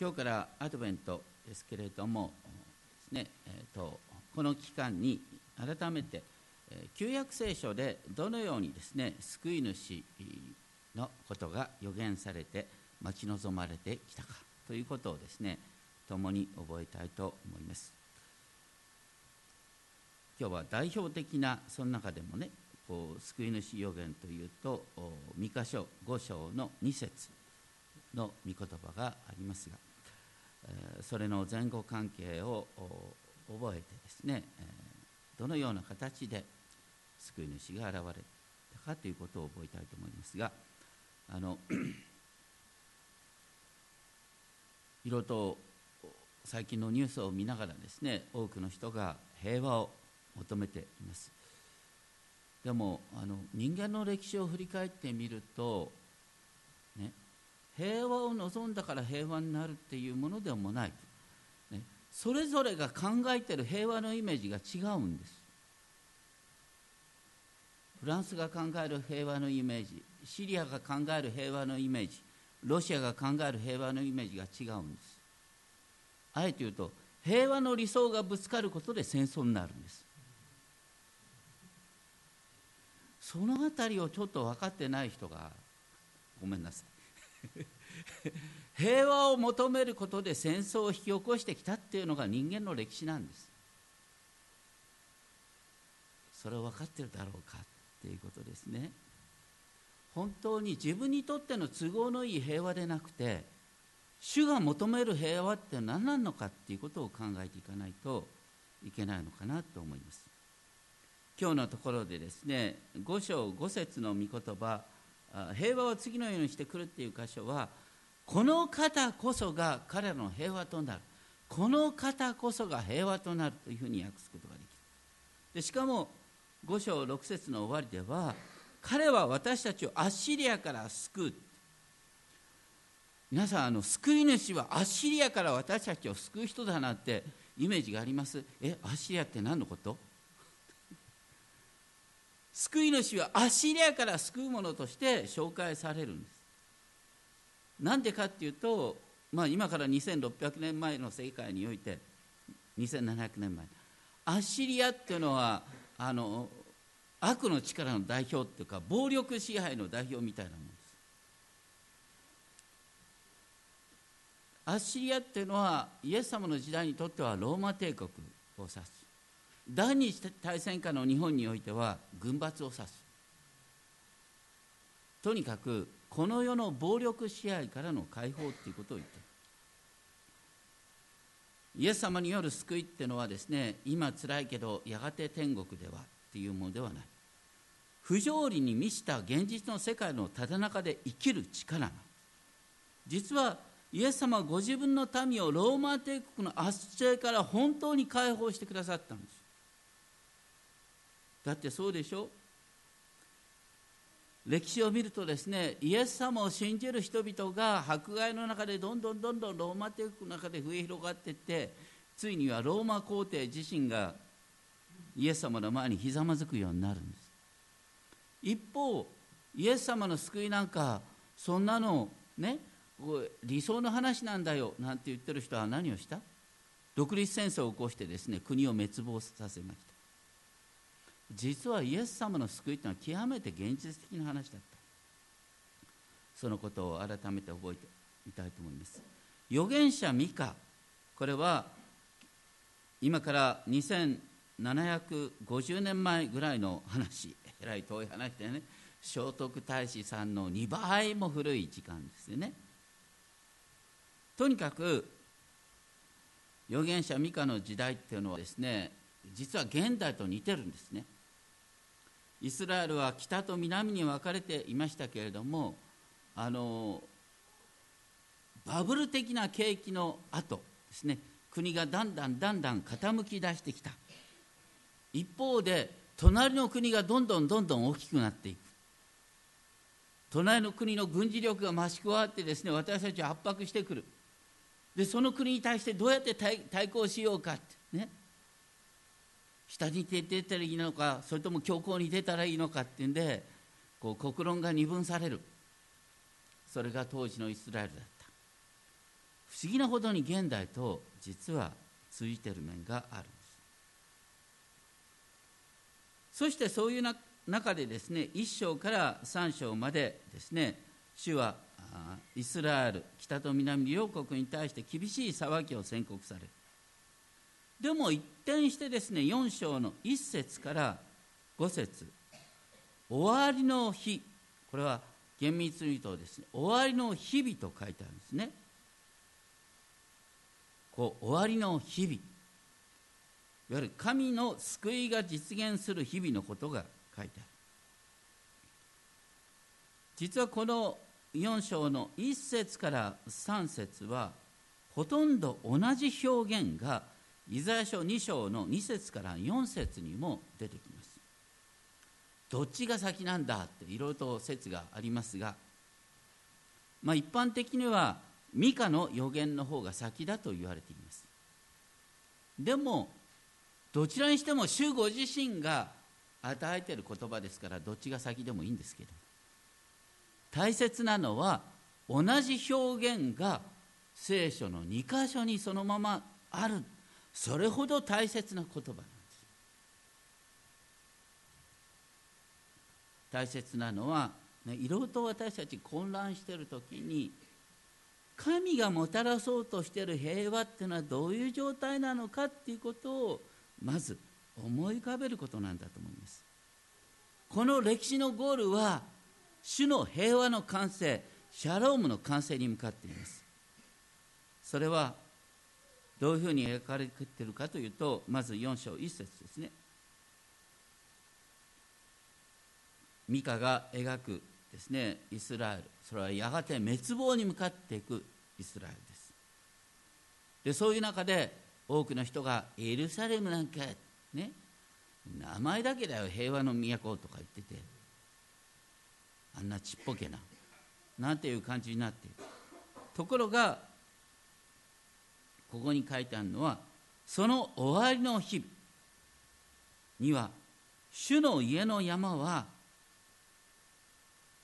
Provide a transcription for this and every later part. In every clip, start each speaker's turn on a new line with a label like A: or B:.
A: 今日からアドベントですけれどもですね、えーと、この期間に改めて、え、旧約聖書でどのようにですね救い主のことが予言されて待ち望まれてきたかということをですね共に覚えたいと思います。今日は代表的なその中でもねこう救い主予言というと三箇所五章の2節。の御言葉がありますがそれの前後関係を覚えてですねどのような形で救い主が現れたかということを覚えたいと思いますがあのいろいろと最近のニュースを見ながらですね多くの人が平和を求めています。でもあの人間の歴史を振り返ってみると、ね、平和を望んだから平和になるっていうものでもない、ね、それぞれが考えてる平和のイメージが違うんです。フランスが考える平和のイメージシリアが考える平和のイメージロシアが考える平和のイメージが違うんです。あえて言うと平和の理想がぶつかることで戦争になるんです。その辺りをちょっと分かってない人がごめんなさい。平和を求めることで戦争を引き起こしてきたっていうのが人間の歴史なんです。それを分かってるだろうかっていうことですね。本当に自分にとっての都合のいい平和でなくて主が求める平和って何なのかっていうことを考えていかないといけないのかなと思います。今日のところでですね5章5節の御言葉平和を次のようにしてくるっていう箇所はこの方こそが彼らの平和となる。この方こそが平和となるというふうに訳すことができる。でしかも5章6節の終わりでは彼は私たちをアッシリアから救う。皆さんあの救い主はアッシリアから私たちを救う人だなってイメージがあります。えアッシリアって何のこと？救い主はアッシリアから救うものとして紹介されるんです。なんでかっていうと、まあ、今から2600年前の世界において2700年前アッシリアっていうのはあの悪の力の代表っていうか暴力支配の代表みたいなものです。アッシリアっていうのはイエス様の時代にとってはローマ帝国を指す。第二次大戦下の日本においては軍閥を指す。とにかくこの世の暴力支配からの解放っていうことを言ってイエス様による救いっていうのはですね今辛いけどやがて天国ではっていうものではない。不条理に満ちた現実の世界のただ中で生きる力が実はイエス様はご自分の民をローマ帝国の圧政から本当に解放してくださったんです。だってそうでしょ？歴史を見るとですねイエス様を信じる人々が迫害の中でどんどんどんどんローマ帝国の中で増え広がっていってついにはローマ皇帝自身がイエス様の前にひざまずくようになるんです。一方イエス様の救いなんかそんなのね理想の話なんだよなんて言ってる人は何をした？独立戦争を起こしてですね国を滅亡させました。実はイエス様の救いというのは極めて現実的な話だった。そのことを改めて覚えてみたいと思います。預言者ミカこれは今から2750年前ぐらいの話。えらい遠い話でね。聖徳太子さんの2倍も古い時間ですよね。とにかく預言者ミカの時代っていうのはですね実は現代と似てるんですね。イスラエルは北と南に分かれていましたけれどもあのバブル的な景気の後ですね国がだんだんだんだん傾き出してきた。一方で隣の国がどんどんどんどん大きくなっていく。隣の国の軍事力が増し加わってですね私たちを圧迫してくる。でその国に対してどうやって対抗しようかってね。下に出てたらいいのかそれとも強硬に出たらいいのかっていうんでこう国論が二分される。それが当時のイスラエルだった。不思議なほどに現代と実は通じてる面があるんです。そしてそういうな中でですね1章から3章までですね主はイスラエル北と南両国に対して厳しい裁きを宣告される。でも一転してですね4章の1節から5節終わりの日これは厳密に言うとですね終わりの日々と書いてあるんですね。こう終わりの日々いわゆる神の救いが実現する日々のことが書いてある。実はこの4章の1節から3節はほとんど同じ表現がイザヤ書2章の2節から4節にも出てきます。どっちが先なんだっていろいろと説がありますが、まあ、一般的にはミカの予言の方が先だと言われています。でもどちらにしても主ご自身が与えている言葉ですからどっちが先でもいいんですけど大切なのは同じ表現が聖書の2箇所にそのままあるそれほど大切な言葉なんです大切なのは、ね、いろいろと私たち混乱している時に神がもたらそうとしている平和っていうのはどういう状態なのかっていうことをまず思い浮かべることなんだと思います。この歴史のゴールは主の平和の完成シャロームの完成に向かっています。それはどういうふうに描かれているかというとまず4章1節ですね。ミカが描くですねイスラエル。それはやがて滅亡に向かっていくイスラエルです。でそういう中で多くの人がエルサレムなんかね名前だけだよ平和の都とか言ってて。あんなちっぽけななんていう感じになっている。ところがここに書いてあるのはその終わりの日には主の家の山は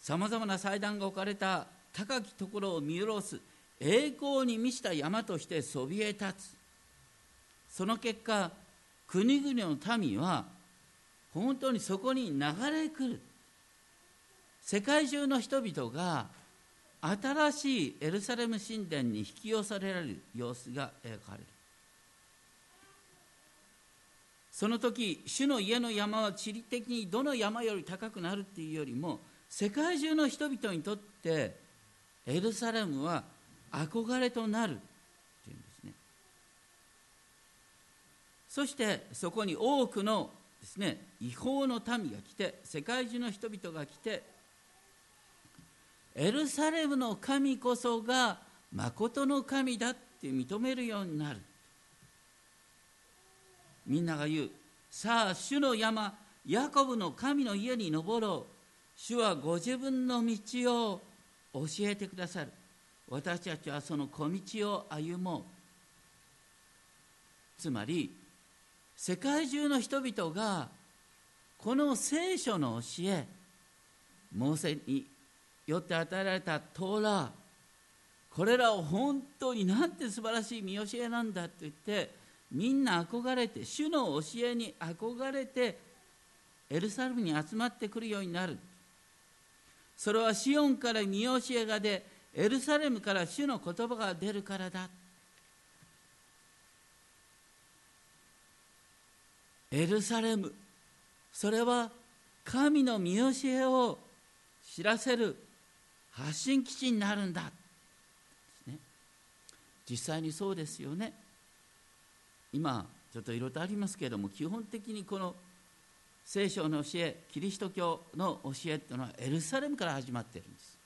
A: さまざまな祭壇が置かれた高きところを見下ろす栄光に満ちた山としてそびえ立つ。その結果国々の民は本当にそこに流れ来る。世界中の人々が新しいエルサレム神殿に引き寄せられる様子が描かれる。その時主の家の山は地理的にどの山より高くなるっていうよりも世界中の人々にとってエルサレムは憧れとなるっていうんですね。そしてそこに多くのですね違法の民が来て世界中の人々が来てエルサレムの神こそが誠の神だって認めるようになる。みんなが言うさあ主の山ヤコブの神の家に登ろう。主はご自分の道を教えてくださる。私たちはその小道を歩もう。つまり世界中の人々がこの聖書の教えモーセによって与えられたトーラこれらを本当になんて素晴らしい見教えなんだと言ってみんな憧れて主の教えに憧れてエルサレムに集まってくるようになる。それはシオンから見教えが出エルサレムから主の言葉が出るからだ。エルサレムそれは神の見教えを知らせる発信基地になるんだ、ね、実際にそうですよね。今ちょっといろいろとありますけれども基本的にこの聖書の教えキリスト教の教えっていうのはエルサレムから始まってるんです。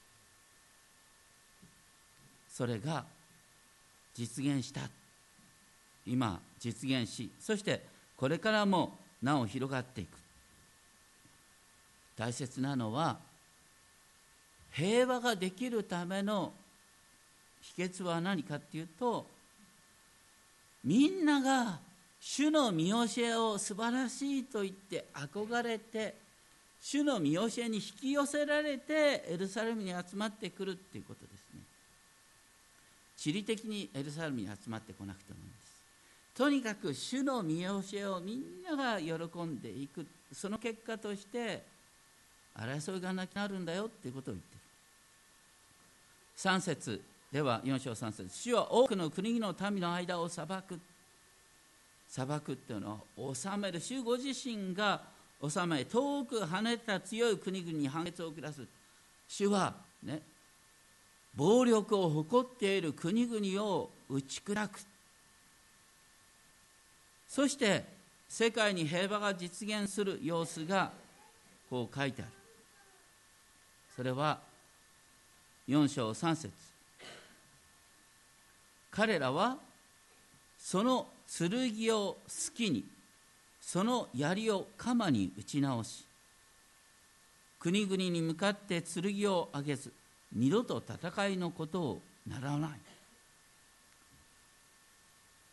A: それが実現した。今実現しそしてこれからもなお広がっていく。大切なのは平和ができるための秘訣は何かっていうとみんなが主の見教えを素晴らしいと言って憧れて主の見教えに引き寄せられてエルサレムに集まってくるっていうことですね。地理的にエルサレムに集まってこなくてもいいんです。とにかく主の見教えをみんなが喜んでいく。その結果として争いがなくなるんだよっていうことを言って3節では4章3節主は多くの国々の民の間を裁く。裁くっていうのは治める主ご自身が治め遠く跳ねた強い国々に判決を下す。主はね暴力を誇っている国々を打ち砕く。そして世界に平和が実現する様子がこう書いてある。それは4章3節。彼らはその剣を好きにその槍を鎌に打ち直し国々に向かって剣を上げず二度と戦いのことを習わない。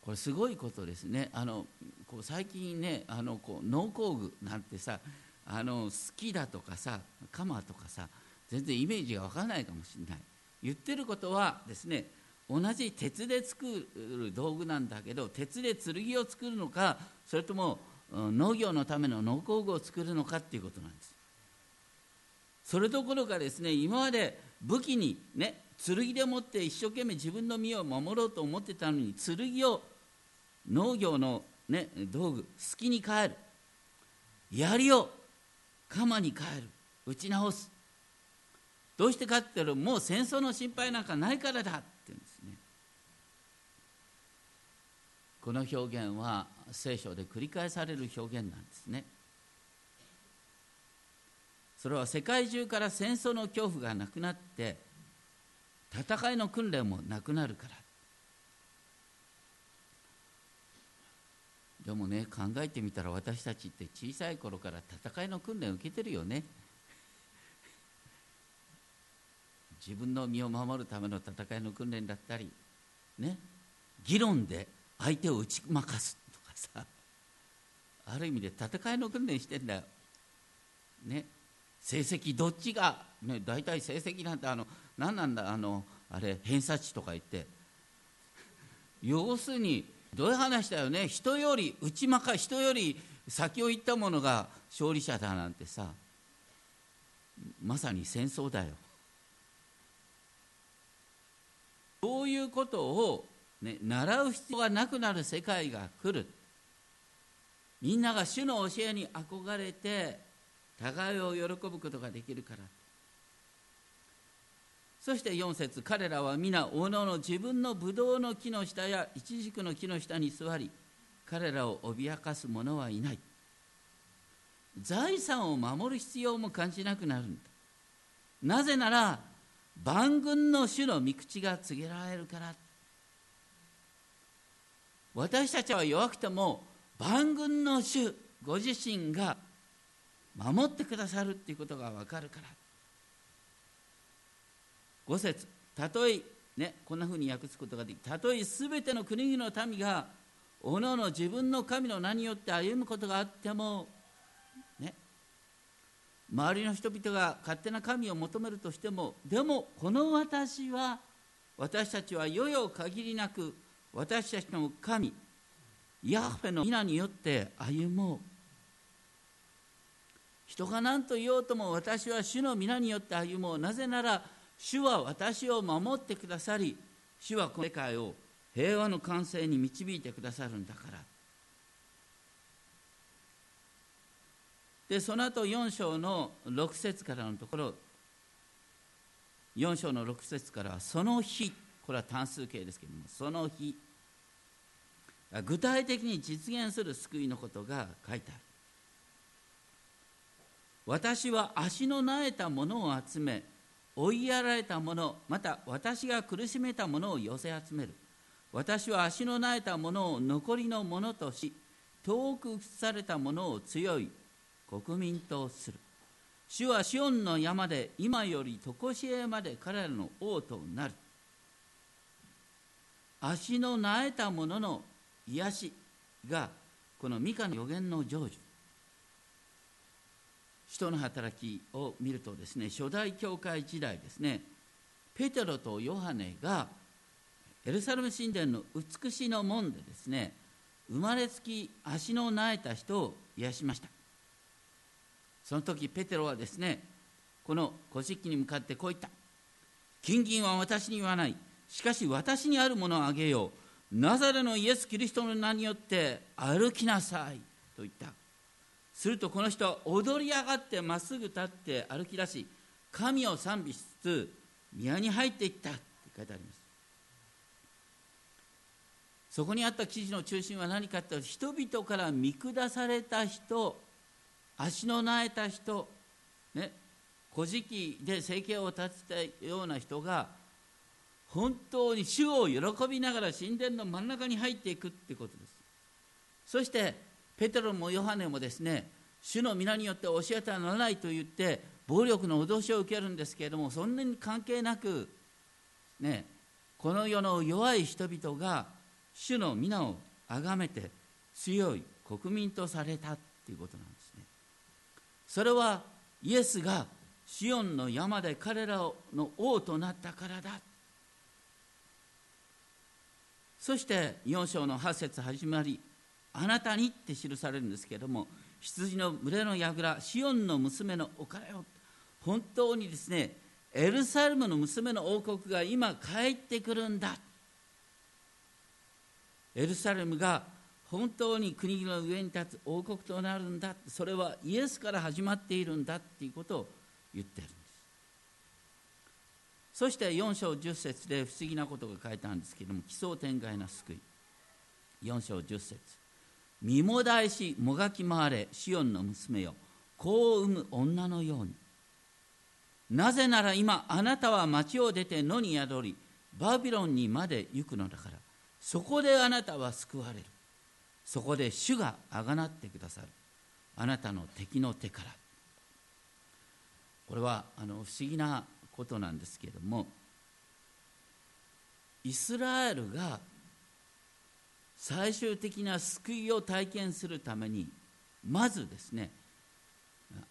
A: これすごいことですね。あのこう最近ねあのこう農工具なんてさあの好きだとかさ鎌とかさ全然イメージが分からないかもしれない。言ってることはですね同じ鉄で作る道具なんだけど鉄で剣を作るのかそれとも農業のための農工具を作るのかっていうことなんです。それどころかですね今まで武器にね剣でもって一生懸命自分の身を守ろうと思ってたのに剣を農業の、ね、道具好きに変える。槍を鎌に変える。打ち直す。どうしてかっていうともう戦争の心配なんかないからだって言うんですね。この表現は聖書で繰り返される表現なんですね。それは世界中から戦争の恐怖がなくなって戦いの訓練もなくなるから。でもね考えてみたら私たちって小さい頃から戦いの訓練を受けてるよね。自分の身を守るための戦いの訓練だったりね議論で相手を打ち負かすとかさある意味で戦いの訓練してんだよ。ね成績どっちが、ね、大体成績なんてあの何なんだあのあれ偏差値とか言って。要するにどういう話だよね。人より内まか人より先を行った者が勝利者だなんてさまさに戦争だよ。そういうことを、ね、習う必要がなくなる世界が来る。みんなが主の教えに憧れて互いを喜ぶことができるから。そして4節彼らは皆おのの自分のブドウの木の下やイチジクの木の下に座り彼らを脅かす者はいない。財産を守る必要も感じなくなるんだ。なぜなら万軍の主の御口が告げられるから私たちは弱くても万軍の主ご自身が守ってくださるっていうことが分かるから。5節たとえねこんなふうに訳すことができたとえ全ての国々の民がおのおの自分の神の名によって歩むことがあっても周りの人々が勝手な神を求めるとしてもでもこの私は私たちは世々限りなく私たちの神ヤハフェの皆によって歩もう。人が何と言おうとも私は主の皆によって歩もう。なぜなら主は私を守ってくださり主はこの世界を平和の完成に導いてくださるんだから。でその後4章の6節からのところ4章の6節からはその日これは単数形ですけれどもその日具体的に実現する救いのことが書いてある。私は足のなえたものを集め追いやられた者また私が苦しめた者を寄せ集める。私は足のなえた者を残りの者とし遠く移された者を強い。国民とする。主はシオンの山で今より常しえまで彼らの王となる。足のなえた者の癒しがこのミカの予言の成就。人の働きを見るとですね初代教会時代ですねペテロとヨハネがエルサレム神殿の美しの門でですね生まれつき足の苗えた人を癒しました。その時ペテロはですねこの古式に向かってこう言った。金銀は私に言わない。しかし私にあるものをあげよう。ナザレのイエス・キリストの名によって歩きなさい。と言った。するとこの人は踊り上がってまっすぐ立って歩き出し神を賛美しつつ宮に入っていった。って書いてあります。そこにあった記事の中心は何かって人々から見下された人足の苗えた人ね古事記で生計を立てたような人が本当に主を喜びながら神殿の真ん中に入っていくってことです。そしてペテロもヨハネもですね主の皆によって教えてはならないと言って暴力の脅しを受けるんですけれどもそんなに関係なくねこの世の弱い人々が主の皆を崇めて強い国民とされたっていうことなんです。それはイエスがシオンの山で彼らの王となったからだ。そして4章の8節始まりあなたにって記されるんですけれども羊の群れの櫓シオンの娘のおからよ本当にですねエルサレムの娘の王国が今帰ってくるんだ。エルサレムが本当に国の上に立つ王国となるんだそれはイエスから始まっているんだっていうことを言ってるんです。そして4章10節で不思議なことが書いてあるんですけども奇想天外な救い。4章10節。身もだえしもがき回れシオンの娘よ子を産む女のように。なぜなら今あなたは町を出て野に宿りバビロンにまで行くのだからそこであなたは救われる。そこで主があがなってくださる。あなたの敵の手から。これはあの不思議なことなんですけれどもイスラエルが最終的な救いを体験するためにまずですね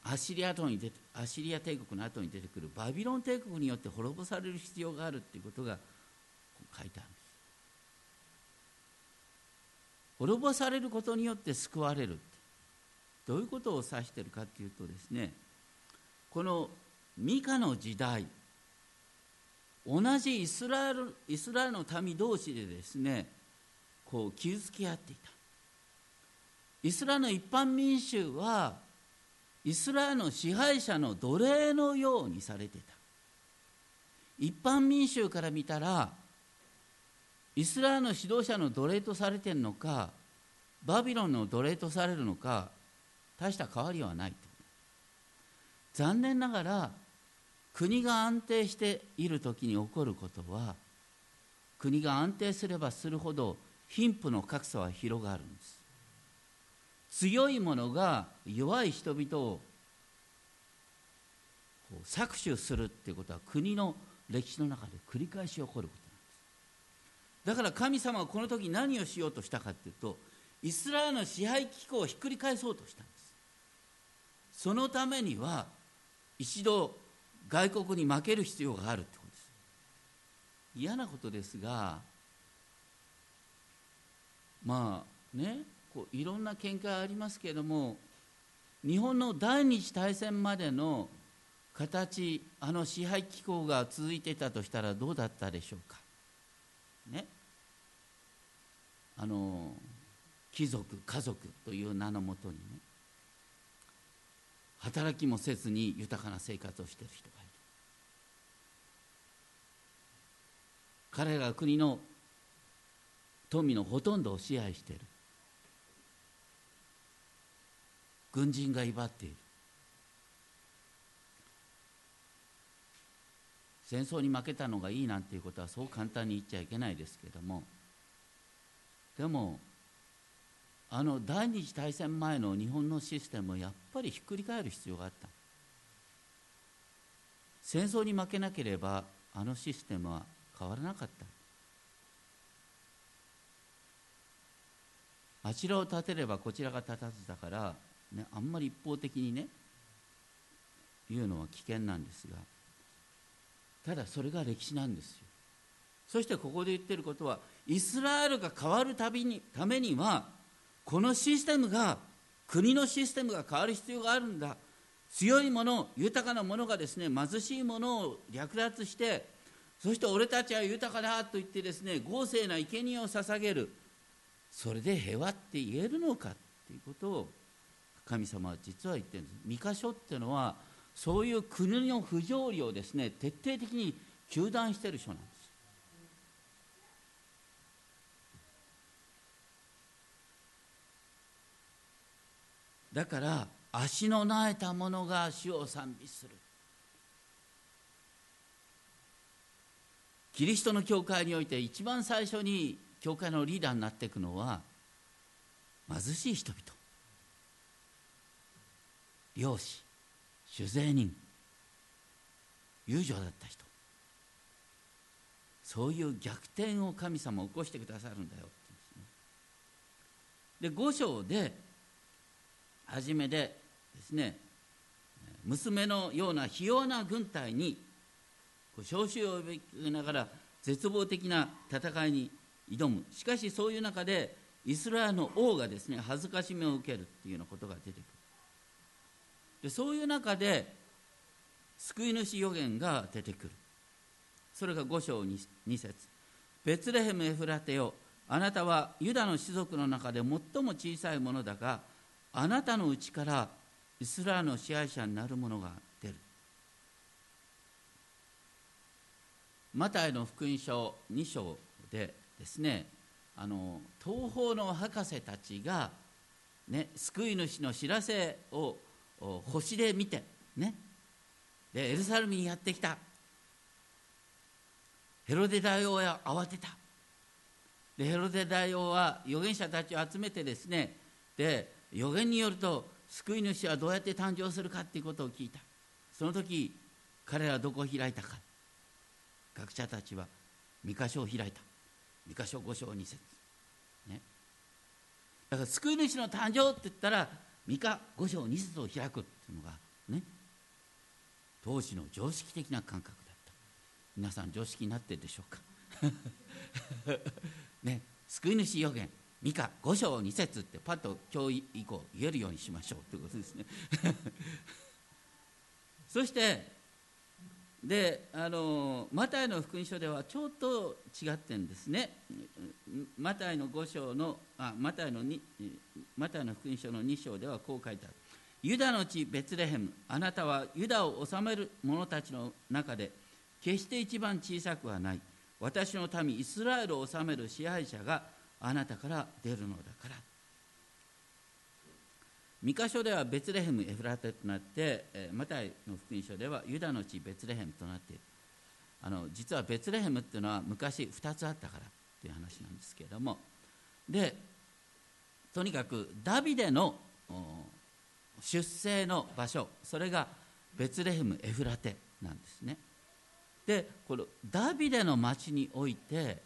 A: アシリアに出てアシリア帝国の後に出てくるバビロン帝国によって滅ぼされる必要があるということが書いてあるんです滅ぼされることによって救われる。どういうことを指しているかというとですねこのミカの時代同じイスラエルイスラエルの民同士でですねこう傷つけ合っていた。イスラエルの一般民衆はイスラエルの支配者の奴隷のようにされていた。一般民衆から見たらイスラエルの指導者の奴隷とされているのかバビロンの奴隷とされるのか大した変わりはない。残念ながら国が安定している時に起こることは国が安定すればするほど貧富の格差は広がるんです。強い者が弱い人々を搾取するっていうことは国の歴史の中で繰り返し起こること。だから神様はこの時何をしようとしたかっていうとイスラエルの支配機構をひっくり返そうとしたんです。そのためには一度外国に負ける必要があるってことです。嫌なことですがまあねこういろんな見解ありますけれども日本の第二次大戦までの形あの支配機構が続いていたとしたらどうだったでしょうか。ね。あの貴族家族という名のもとにね働きもせずに豊かな生活をしている人がいる。彼らが国の富のほとんどを支配している。軍人が威張っている。戦争に負けたのがいいなんていうことはそう簡単に言っちゃいけないですけども。でもあの第二次大戦前の日本のシステムをやっぱりひっくり返る必要があった。戦争に負けなければあのシステムは変わらなかった。あちらを立てればこちらが立たずだから、ね、あんまり一方的にね言うのは危険なんですが。ただそれが歴史なんですよ。そしてここで言ってることはイスラエルが変わるたびにためにはこのシステムが国のシステムが変わる必要があるんだ。強いもの豊かなものがですね貧しいものを略奪してそして俺たちは豊かだと言ってですね豪勢な生贄を捧げるそれで平和って言えるのかっていうことを神様は実は言ってるんです。三箇所っていうのはそういう国の不条理をですね徹底的に糾弾している書なんです。だから足のなえた者が主を賛美する。キリストの教会において一番最初に教会のリーダーになっていくのは貧しい人々。漁師。酒税人。友情だった人。そういう逆転を神様起こしてくださるんだよ。ってで5章で初めでですね娘のようなひ弱な軍隊に召集を呼びながら絶望的な戦いに挑む。しかしそういう中でイスラエルの王がですね恥ずかしめを受けるっていうようなことが出てくる。でそういう中で救い主予言が出てくる。それが5章 2, 2節。ベツレヘムエフラテよあなたはユダの種族の中で最も小さいものだがあなたのうちからイスラエルの支配者になる者が出る。マタイの福音書2章でですねあの東方の博士たちが、ね、救い主の知らせを星で見て、ね、でエルサレムにやってきた。ヘロデ大王は慌てた。でヘロデ大王は預言者たちを集めてですねで予言によると救い主はどうやって誕生するかっていうことを聞いた。その時彼らはどこを開いたか。学者たちは三箇所を開いた。三箇所五章二節。ね。だから救い主の誕生って言ったら三日五章二節を開くっていうのがね当時の常識的な感覚だった。皆さん常識になってるでしょうか？ね救い主予言三日五章二節ってパッと今日以降言えるようにしましょうということですね。そしてであのマタイの福音書ではちょっと違ってんですね。マタイの5章のあマタイのマタイの福音書の2章ではこう書いてある。ユダの地ベツレヘムあなたはユダを治める者たちの中で決して一番小さくはない。私の民イスラエルを治める支配者があなたから出るのだから。三箇所ではベツレヘムエフラテとなってマタイの福音書ではユダの地ベツレヘムとなっている。あの実はベツレヘムっていうのは昔2つあったからっていう話なんですけれども。でとにかくダビデの出生の場所それがベツレヘムエフラテなんですね。でこのダビデの町において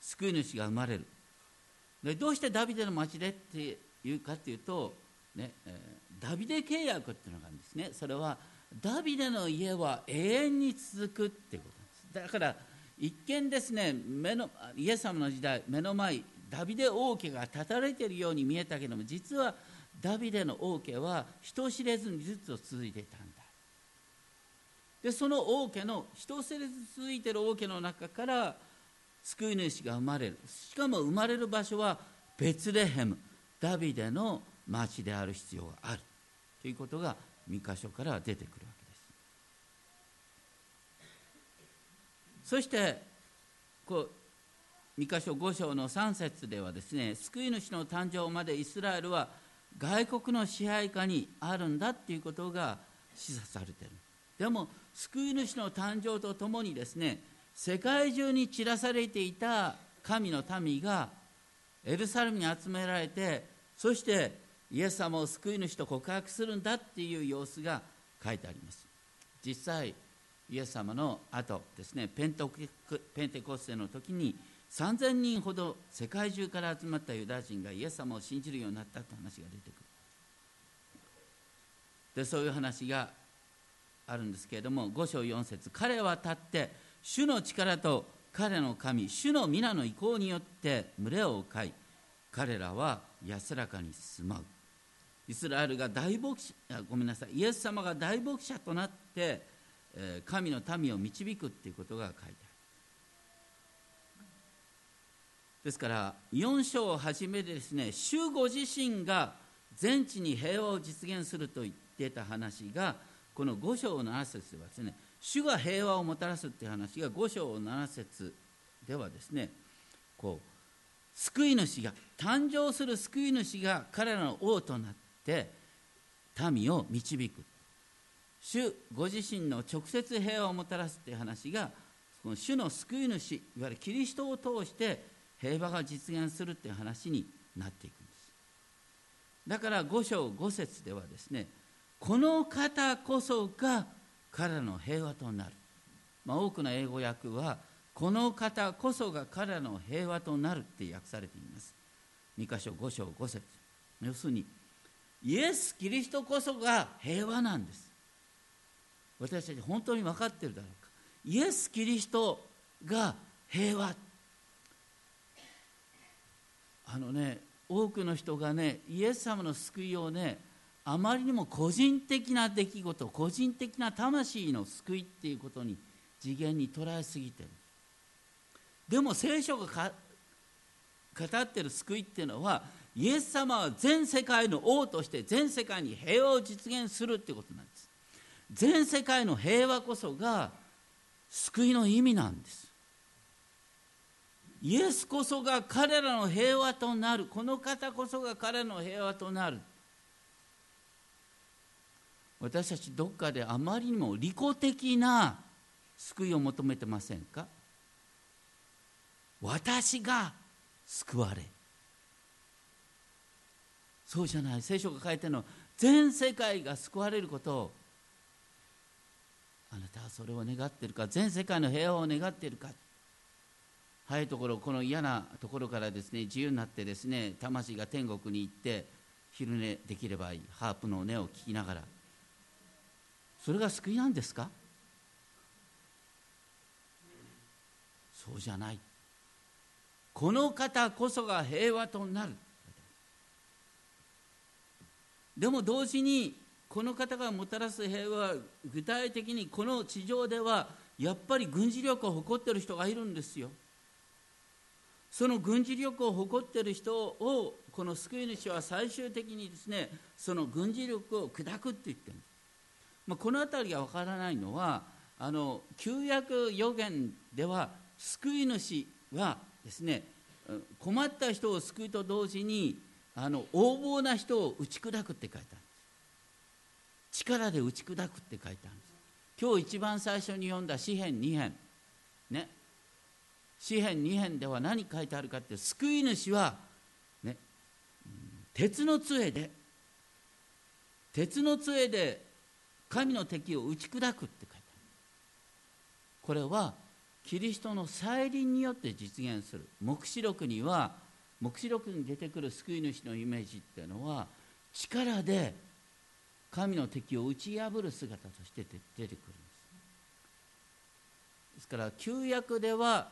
A: 救い主が生まれる。でどうしてダビデの町でっていうかっていうと、ねえ、ダビデ契約っていうのがあるんですね。それはダビデの家は永遠に続くっていうことです。だから一見ですね目のイエス様の時代目の前ダビデ王家が立たれているように見えたけども実はダビデの王家は人知れずにずっと続いていたんだ。でその王家の人知れず続いてる王家の中から救い主が生まれる。しかも生まれる場所はベツレヘム。ダビデの町である必要がある。ということが三箇所から出てくるわけです。そしてこう三箇所5章の3節ではですね救い主の誕生までイスラエルは外国の支配下にあるんだっていうことが示唆されてる。でも救い主の誕生とともにですね世界中に散らされていた神の民がエルサレムに集められてそしてイエス様を救い主と告白するんだっていう様子が書いてあります。実際イエス様の後ですねペントペンテコステの時に3000人ほど世界中から集まったユダヤ人がイエス様を信じるようになったって話が出てくる。でそういう話があるんですけれども5章4節彼は立って主の力と彼の神主の皆の意向によって群れを飼い彼らは安らかに住まう。イスラエルが大牧者ごめんなさいイエス様が大牧者となって神の民を導くっていうことが書いてある。ですから4章をはじめですね主ご自身が全地に平和を実現すると言ってた話がこの5章7節ではですね主が平和をもたらすっていう話が5章7節ではですねこう救い主が誕生する救い主が彼らの王となって民を導く。主ご自身の直接平和をもたらすっていう話がこの主の救い主いわゆるキリストを通して平和が実現するっていう話になっていくんです。だから5章5節ではですねこの方こそが彼らの平和となる、まあ、多くの英語訳はこの方こそが彼らの平和となるって訳されています。2箇所5章5節。要するにイエス・キリストこそが平和なんです。私たち本当に分かってるだろうか。イエス・キリストが平和。あのね多くの人がねイエス様の救いをねあまりにも個人的な出来事個人的な魂の救いっていうことに次元に捉えすぎてる。でも聖書が語ってる救いっていうのはイエス様は全世界の王として全世界に平和を実現するってことなんです。全世界の平和こそが救いの意味なんです。イエスこそが彼らの平和となる。この方こそが彼らの平和となる。私たちどっかであまりにも利己的な救いを求めてませんか？私が救われそうじゃない。聖書が書いてるの全世界が救われることをあなたはそれを願ってるか。全世界の平和を願っているか。早いところこの嫌なところからですね自由になってですね魂が天国に行って昼寝できればいい。ハープの音を聞きながら。それが救いなんですか？そうじゃない。この方こそが平和となる。でも同時にこの方がもたらす平和は具体的にこの地上ではやっぱり軍事力を誇っている人がいるんですよ。その軍事力を誇っている人をこの救い主は最終的にですねその軍事力を砕くって言ってる。んです、まあ、この辺りがわからないのはあの旧約予言では救い主はですね困った人を救うと同時にあの横暴な人を打ち砕くって書いてあるんです。力で打ち砕くって書いてあるんです。今日一番最初に読んだ詩編2編。ね。詩編2編では何書いてあるかって救い主は、ね、鉄の杖で鉄の杖で神の敵を打ち砕くって書いてあるこれはキリストの再臨によって実現する。黙示録には黙示録に出てくる救い主のイメージっていうのは力で神の敵を打ち破る姿として出てくるんです。ですから旧約では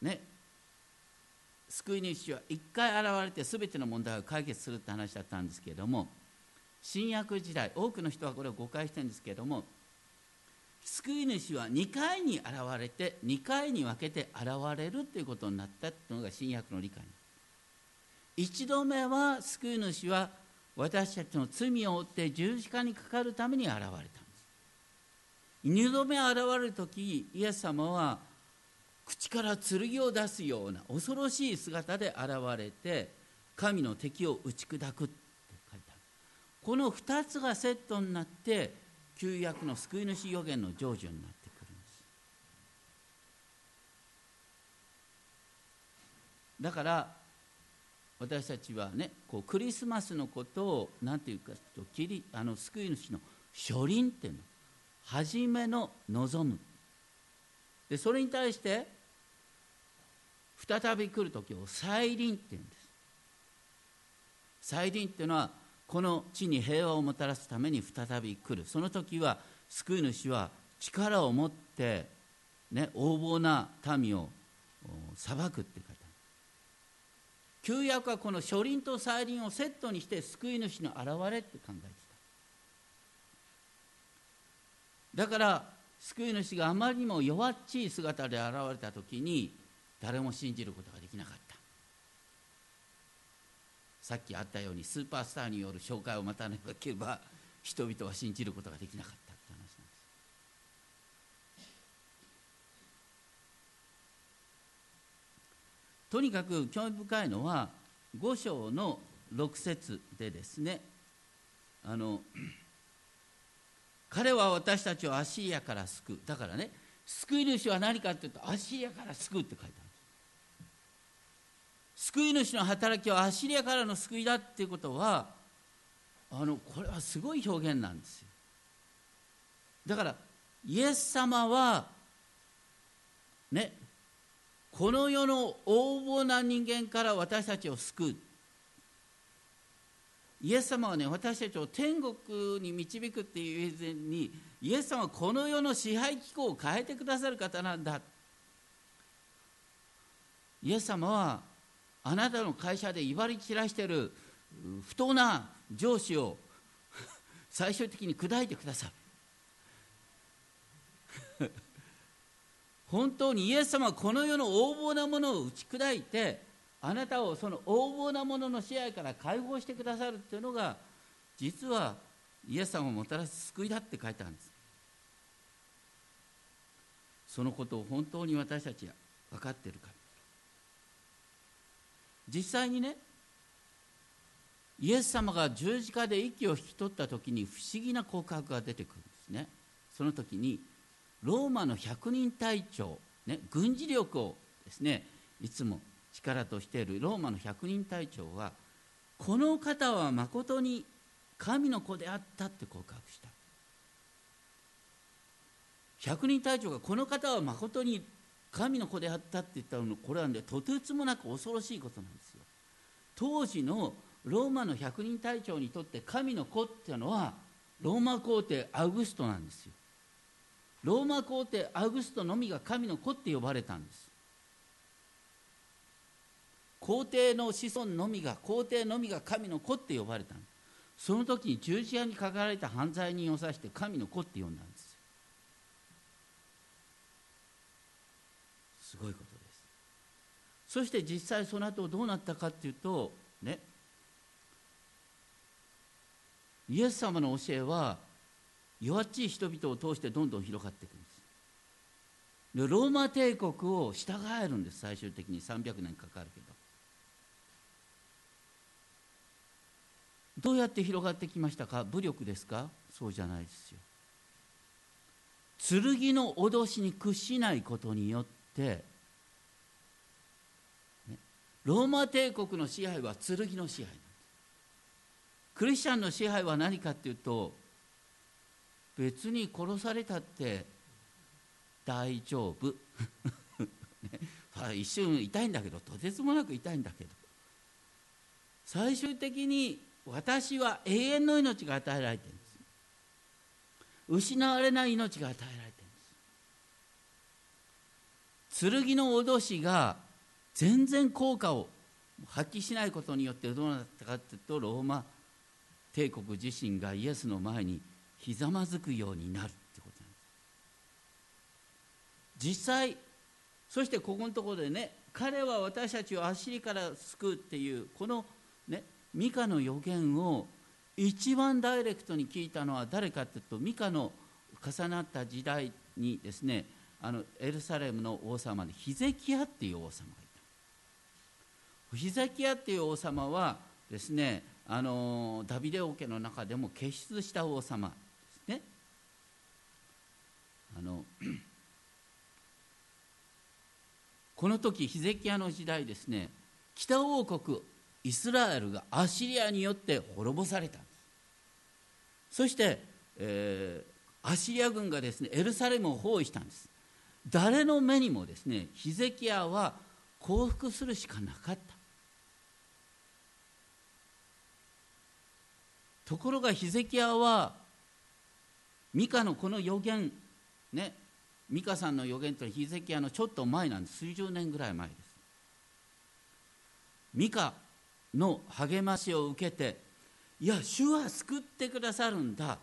A: ね救い主は一回現れて全ての問題を解決するって話だったんですけれども新約時代多くの人はこれを誤解してるんですけれども救い主は2回に現れて2回に分けて現れるということになったというのが新約の理解。一度目は救い主は私たちの罪を負って十字架にかかるために現れたんです。二度目現れる時イエス様は口から剣を出すような恐ろしい姿で現れて神の敵を打ち砕くって書いてある。この2つがセットになって旧約の救い主予言の成就になってくるんです。だから私たちはねこうクリスマスのことを何て言うかとキリあの救い主の初臨っていうの初めの望む。でそれに対して再び来る時を再臨っていうんです。再臨っていうのはこの地に平和をもたらすために再び来る。その時は救い主は力を持って、ね、横暴な民を裁くって書いて旧約はこの初輪と再臨をセットにして救い主の現れって考えてた。だから救い主があまりにも弱っちい姿で現れた時に誰も信じることができなかった。さっきあったようにスーパースターによる紹介を待たなければ人々は信じることができなかったって話なんですとにかく興味深いのは5章の6節でですね。あの彼は私たちをアシリアから救う。だからね救い主は何かっていうとアシリアから救うって書いてあるんです。救い主の働きはアシリアからの救いだっていうことはあのこれはすごい表現なんですよ。だからイエス様はねこの世の横暴な人間から私たちを救う。イエス様はね私たちを天国に導くっていう以前にイエス様はこの世の支配機構を変えてくださる方なんだ。イエス様はあなたの会社で威張り散らしてる不当な上司を最終的に砕いてください本当にイエス様はこの世の横暴なものを打ち砕いてあなたをその横暴なものの支配から解放してくださるっていうのが実はイエス様をもたらす救いだって書いてあるんです。そのことを本当に私たちは分かってるか実際にねイエス様が十字架で息を引き取った時に不思議な告白が出てくるんですね。その時にローマの百人隊長、ね、軍事力をですねいつも力としているローマの百人隊長はこの方はまことに神の子であったって告白した。百人隊長がこの方はまことに神の子であったって言ったのこれはねとてつもなく恐ろしいことなんですよ。当時のローマの百人隊長にとって神の子っていうのはローマ皇帝アウグストなんですよ。ローマ皇帝アウグストのみが神の子って呼ばれたんです。皇帝の子孫のみが皇帝のみが神の子って呼ばれたんです。その時に十字架にかかられた犯罪人を指して神の子って呼んだんです。すごいことです。そして実際その後どうなったかっていうとね。イエス様の教えは弱っちい人々を通してどんどん広がっていくんです。でローマ帝国を従えるんです。最終的に。300年かかるけど。どうやって広がってきましたか？武力ですか？そうじゃないですよ。剣の脅しに屈しないことによってねローマ帝国の支配は剣の支配クリスチャンの支配は何かっていうと別に殺されたって大丈夫。一瞬痛いんだけどとてつもなく痛いんだけど。最終的に私は永遠の命が与えられてるんです。失われない命が与えられてるんです。剣の脅しが全然効果を発揮しないことによってどうなったかというとローマ帝国自身がイエスの前にひざまずくようになるってことなんです。実際そしてここのところでね彼は私たちを足リから救うっていうこのねミカの予言を一番ダイレクトに聞いたのは誰かっていうとミカの重なった時代にですねあのエルサレムの王様でヒゼキヤっていう王様がいた。ヒゼキヤっていう王様はですねあのダビデ王家の中でも傑出した王様。の この時ヒゼキヤの時代ですね北王国イスラエルがアシリアによって滅ぼされたんです。そして、えー、アシリア軍がですねエルサレムを包囲したんです。誰の目にもですねヒゼキヤは降伏するしかなかった。ところがヒゼキヤはミカのこの予言ね美香さんの予言というのはヒゼキヤのちょっと前なんです。数十年ぐらい前です。ミカの励ましを受けていや主は救ってくださるんだ。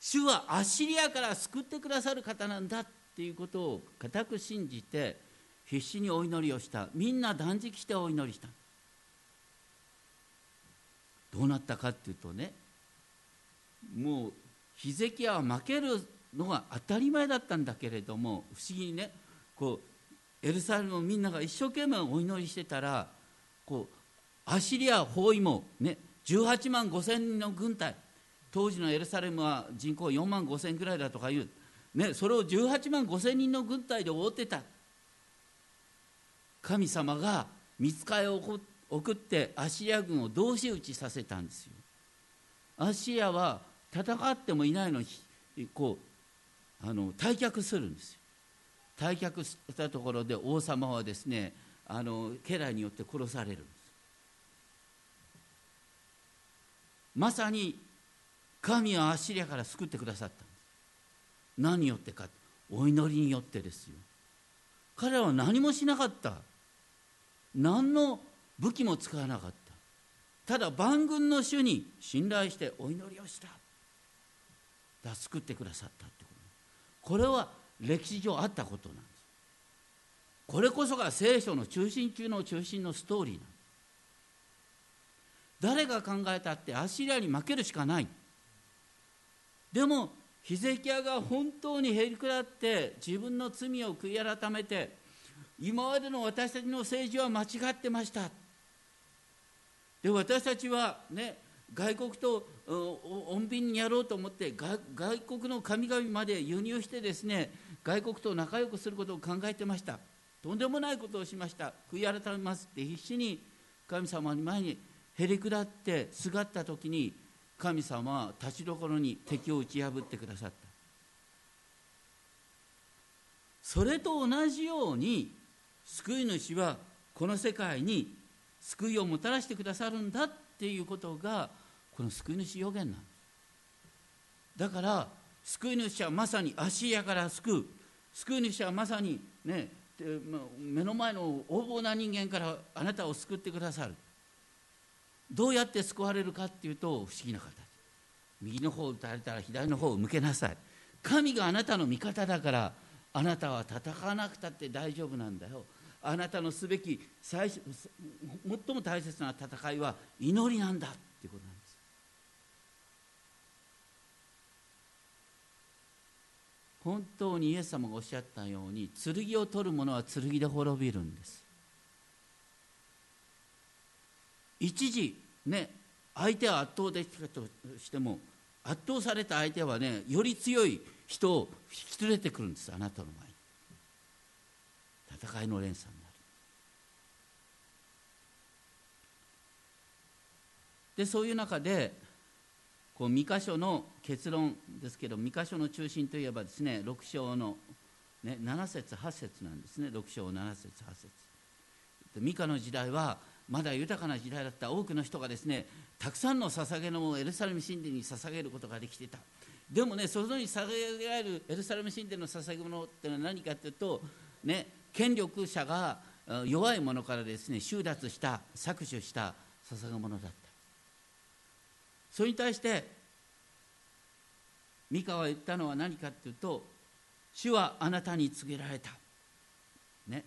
A: 主はアッシリアから救ってくださる方なんだっていうことを固く信じて必死にお祈りをした。みんな断食してお祈りした。どうなったかっていうとねもうヒゼキヤは負けるのが当たり前だったんだけれども不思議にねこうエルサレムのみんなが一生懸命お祈りしてたらこうアシリア包囲網ね18万5千人の軍隊当時のエルサレムは人口4万5千ぐらいだとかいう、ね、それを18万5千人の軍隊で覆ってた。神様が見つかりを送ってアシリア軍を同士討ちさせたんですよ。アシリアは戦ってもいないのにこうあの退却するんですよ。退却したところで王様はですねあの家来によって殺されるんです。まさに神はアッシリアから救ってくださったんです。何によってかお祈りによってですよ。彼らは何もしなかった。何の武器も使わなかった。ただ万軍の主に信頼してお祈りをした。だ救ってくださった。これは歴史上あったことなんです。これこそが聖書の中心中の中心のストーリーなんです。誰が考えたってアッシリアに負けるしかない。でもヒゼキヤが本当にへりくらって自分の罪を悔い改めて今までの私たちの政治は間違ってました。で私たちはね外国と穏便にやろうと思って外国の神々まで輸入してですね外国と仲良くすることを考えてました。とんでもないことをしました。悔い改めます。って必死に神様に前にへりくだってすがった時に神様は立ちどころに敵を打ち破ってくださった。それと同じように救い主はこの世界に救いをもたらしてくださるんだっていうことがこの救い主予言なんですだから救い主はまさに足やから救う。救い主はまさにね目の前の横暴な人間からあなたを救ってくださる。どうやって救われるかっていうと不思議な形。右の方を打たれたら左の方を向けなさい。神があなたの味方だからあなたは戦わなくたって大丈夫なんだよ。あなたのすべき最最も大切な戦いは祈りなんだっていうことなんです本当にイエス様がおっしゃったように剣を取る者は剣で滅びるんです。一時ね相手は圧倒できたとしても圧倒された相手はねより強い人を引き連れてくるんですあなたの前に。戦いの連鎖になる。でそういう中でこう2箇所の結論ですけど2箇所の中心といえばですね6章の、ね、7節8節なんですね。6章7節8節。ミカの時代はまだ豊かな時代だった多くの人がですねたくさんの捧げ物をエルサレム神殿に捧げることができていた。でもねそのに捧げられるエルサレム神殿の捧げ物っていうのは何かというとね権力者が弱い者からですね収奪した搾取した捧げ物だった。それに対してミカは言ったのは何かというと主はあなたに告げられた。ね。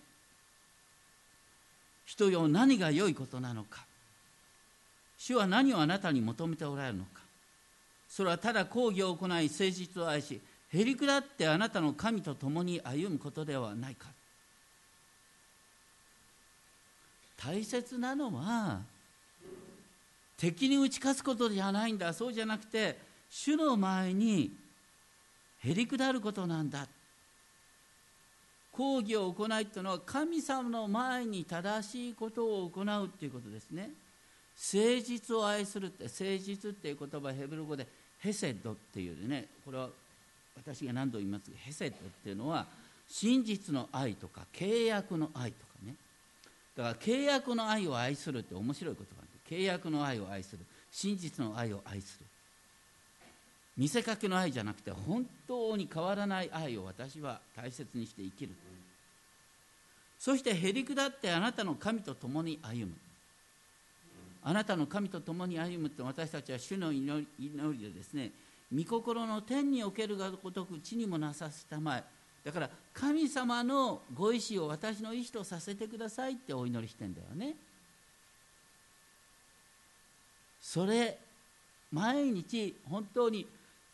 A: 人よ何が良いことなのか。主は何をあなたに求めておられるのか。それはただ講義を行い誠実を愛しへりくだってあなたの神と共に歩むことではないか。大切なのは敵に打ち勝つことじゃないんだ。そうじゃなくて主の前にへりくだることなんだ。講義を行いというのは神様の前に正しいことを行うということですね。誠実を愛するって誠実っていう言葉ヘブル語でヘセドっていうねこれは私が何度言いますがヘセドっていうのは真実の愛とか契約の愛とかね。だから契約の愛を愛するって面白い言葉。契約の愛を愛する。真実の愛を愛する。見せかけの愛じゃなくて本当に変わらない愛を私は大切にして生きる。そしてへりくだってあなたの神と共に歩む。あなたの神と共に歩むって私たちは主の祈りでですね御心の天におけるがごとく地にもなさせたまえ。だから神様のご意志を私の意志とさせてくださいってお祈りしてんだよね。それ毎日本当に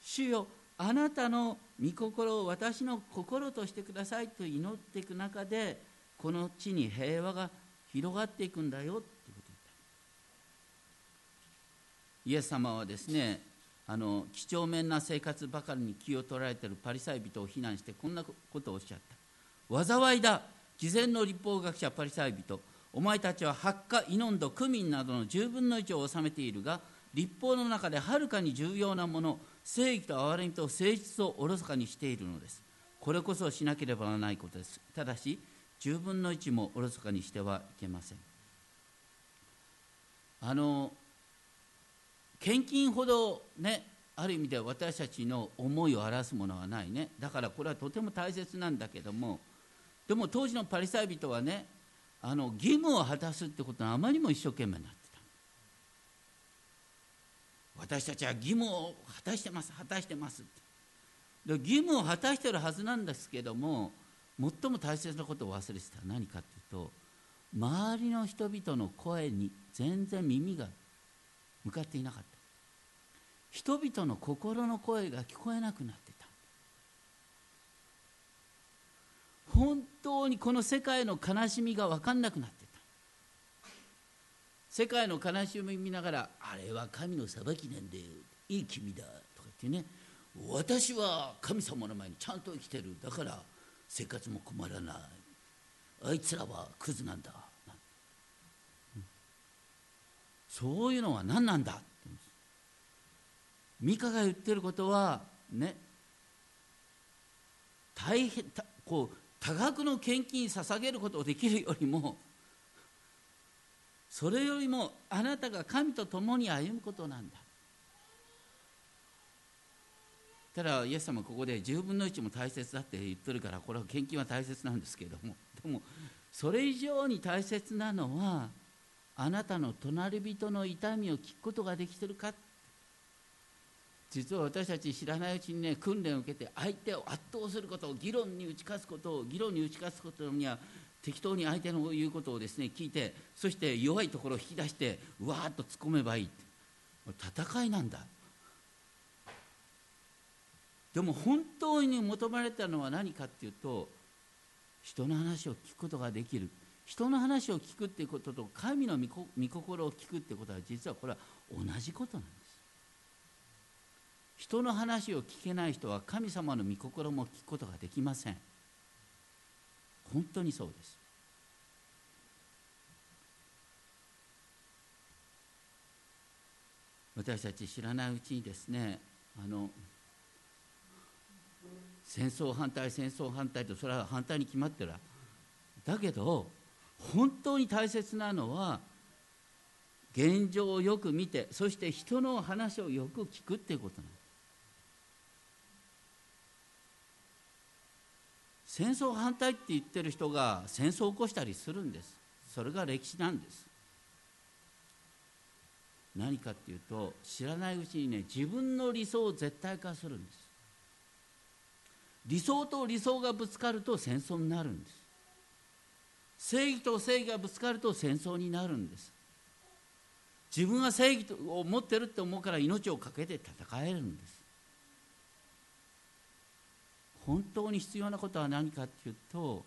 A: 主よあなたの御心を私の心としてくださいと祈っていく中でこの地に平和が広がっていくんだよってことイエス様はですねあの几帳面な生活ばかりに気を取られているパリサイ人を非難してこんなことをおっしゃった。災いだ。事前の立法学者パリサイ人。お前たちは発火イノンドクミンなどの10分の1を治めているが立法の中ではるかに重要なもの正義と憐れみと誠実をおろそかにしているのです。これこそしなければならないことです。ただし10分の1もおろそかにしてはいけません。あの献金ほどねある意味では私たちの思いを表すものはないね。だからこれはとても大切なんだけどもでも当時のパリサイ人はねあの義務を果たすってことはあまりにも一生懸命になってた私たちは義務を果たしてます果たしてますって。で義務を果たしてるはずなんですけども最も大切なことを忘れてた何かっていうと周りの人々の声に全然耳が向かっていなかった。人々の心の声が聞こえなくなった。本当にこの世界の悲しみが分かんなくなってた。世界の悲しみ見ながらあれは神の裁きなんだよいい君だとか言ってね。私は神様の前にちゃんと生きてる。だから生活も困らない。あいつらはクズなんだ。そういうのは何なんだミカが言ってることはね大変こう多額の献金捧げることをできるよりもそれよりもあなたが神と共に歩むことなんだ。ただイエス様ここで10分の1も大切だって言ってるからこれは献金は大切なんですけれども。でもそれ以上に大切なのはあなたの隣人の痛みを聞くことができてるか実は私たち知らないうちにね訓練を受けて相手を圧倒することを議論に打ち勝つことを議論に打ち勝つことには適当に相手の言うことをですね聞いてそして弱いところを引き出してわーっと突っ込めばいい。戦いなんだ。でも本当に求められたのは何かっていうと人の話を聞くことができる。人の話を聞くっていうことと神の御心を聞くっていうことは実はこれは同じことなんです。人の話を聞けない人は神様の御心も聞くことができません。本当にそうです。私たち知らないうちにですねあの戦争反対戦争反対とそれは反対に決まってるだけど本当に大切なのは現状をよく見てそして人の話をよく聞くっていうことなんです。戦争反対って言ってる人が戦争を起こしたりするんです。それが歴史なんです。何かっていうと知らないうちにね自分の理想を絶対化するんです。理想と理想がぶつかると戦争になるんです。正義と正義がぶつかると戦争になるんです。自分は正義を持ってるって思うから命を懸けて戦えるんです。本当に必要なことは何かっていうと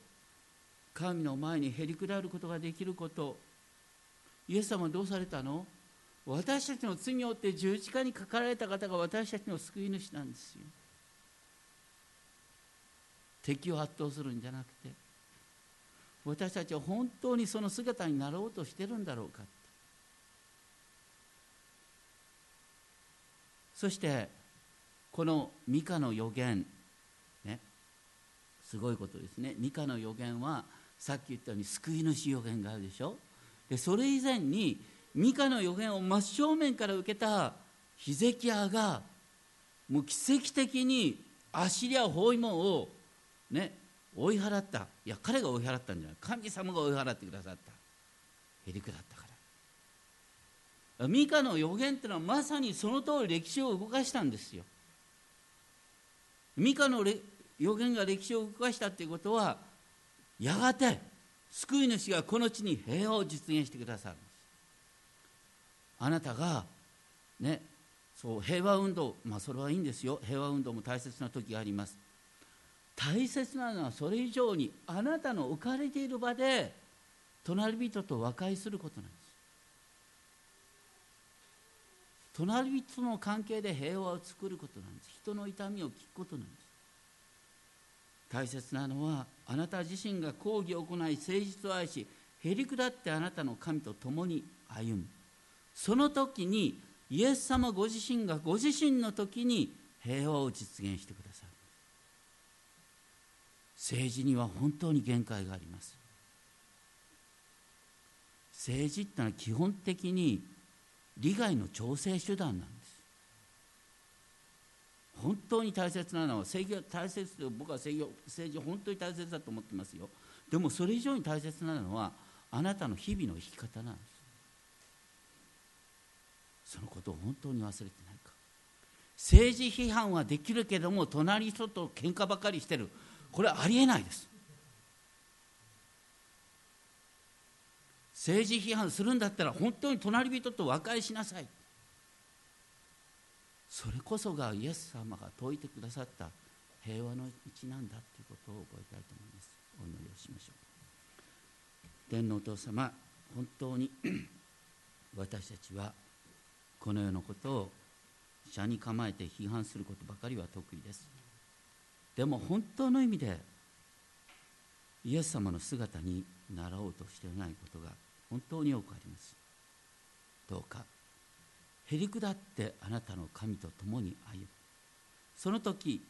A: 神の前にへりくだることができること。イエス様はどうされたの？私たちの罪を負って十字架にかかられた方が私たちの救い主なんですよ。敵を圧倒するんじゃなくて私たちは本当にその姿になろうとしてるんだろうかそしてこのミカの予言すごいことですね。ミカの予言はさっき言ったように救い主予言があるでしょ。でそれ以前にミカの予言を真正面から受けたヒゼキヤがもう奇跡的にアシリア包囲網をね追い払った。いや彼が追い払ったんじゃない。神様が追い払ってくださった。へりくだったから。ミカの予言っていうのはまさにその通り歴史を動かしたんですよ。ミカの予言が歴史を動かしたっていうことはやがて救い主がこの地に平和を実現してくださるんです。あなたがねそう平和運動まあそれはいいんですよ。平和運動も大切な時があります。大切なのはそれ以上にあなたの置かれている場で隣人と和解することなんです。隣人の関係で平和を作ることなんです。人の痛みを聞くことなんです。大切なのはあなた自身が抗議を行い誠実を愛しへり下ってあなたの神と共に歩む。その時にイエス様ご自身がご自身の時に平和を実現してくださる。政治には本当に限界があります。政治ってのは基本的に利害の調整手段なんです。本当に大切なのは政治は大切で僕は政治政治本当に大切だと思ってますよ。でもそれ以上に大切なのはあなたの日々の生き方なんです。そのことを本当に忘れてないか。政治批判はできるけども隣人と喧嘩ばかりしてる。これはありえないです。政治批判するんだったら本当に隣人と和解しなさい。それこそがイエス様が説いてくださった平和の道なんだということを覚えたいと思います。お祈りをしましょう。天皇お父様本当に 私たちはこの世のことを社に構えて批判することばかりは得意です。でも本当の意味でイエス様の姿になろうとしていないことが本当に多くあります。どうかへりくだってあなたの神と共に歩む。その時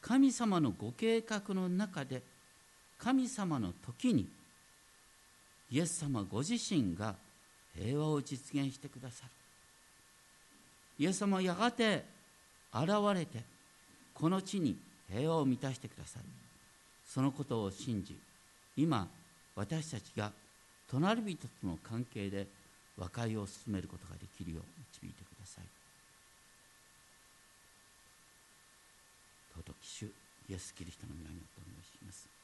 A: 神様のご計画の中で神様の時にイエス様ご自身が平和を実現してくださる。イエス様はやがて現れてこの地に平和を満たしてくださる。そのことを信じ今私たちが隣人との関係で和解を進めることができるよう導いてください。尊き主イエス・キリストの皆によってお願いします。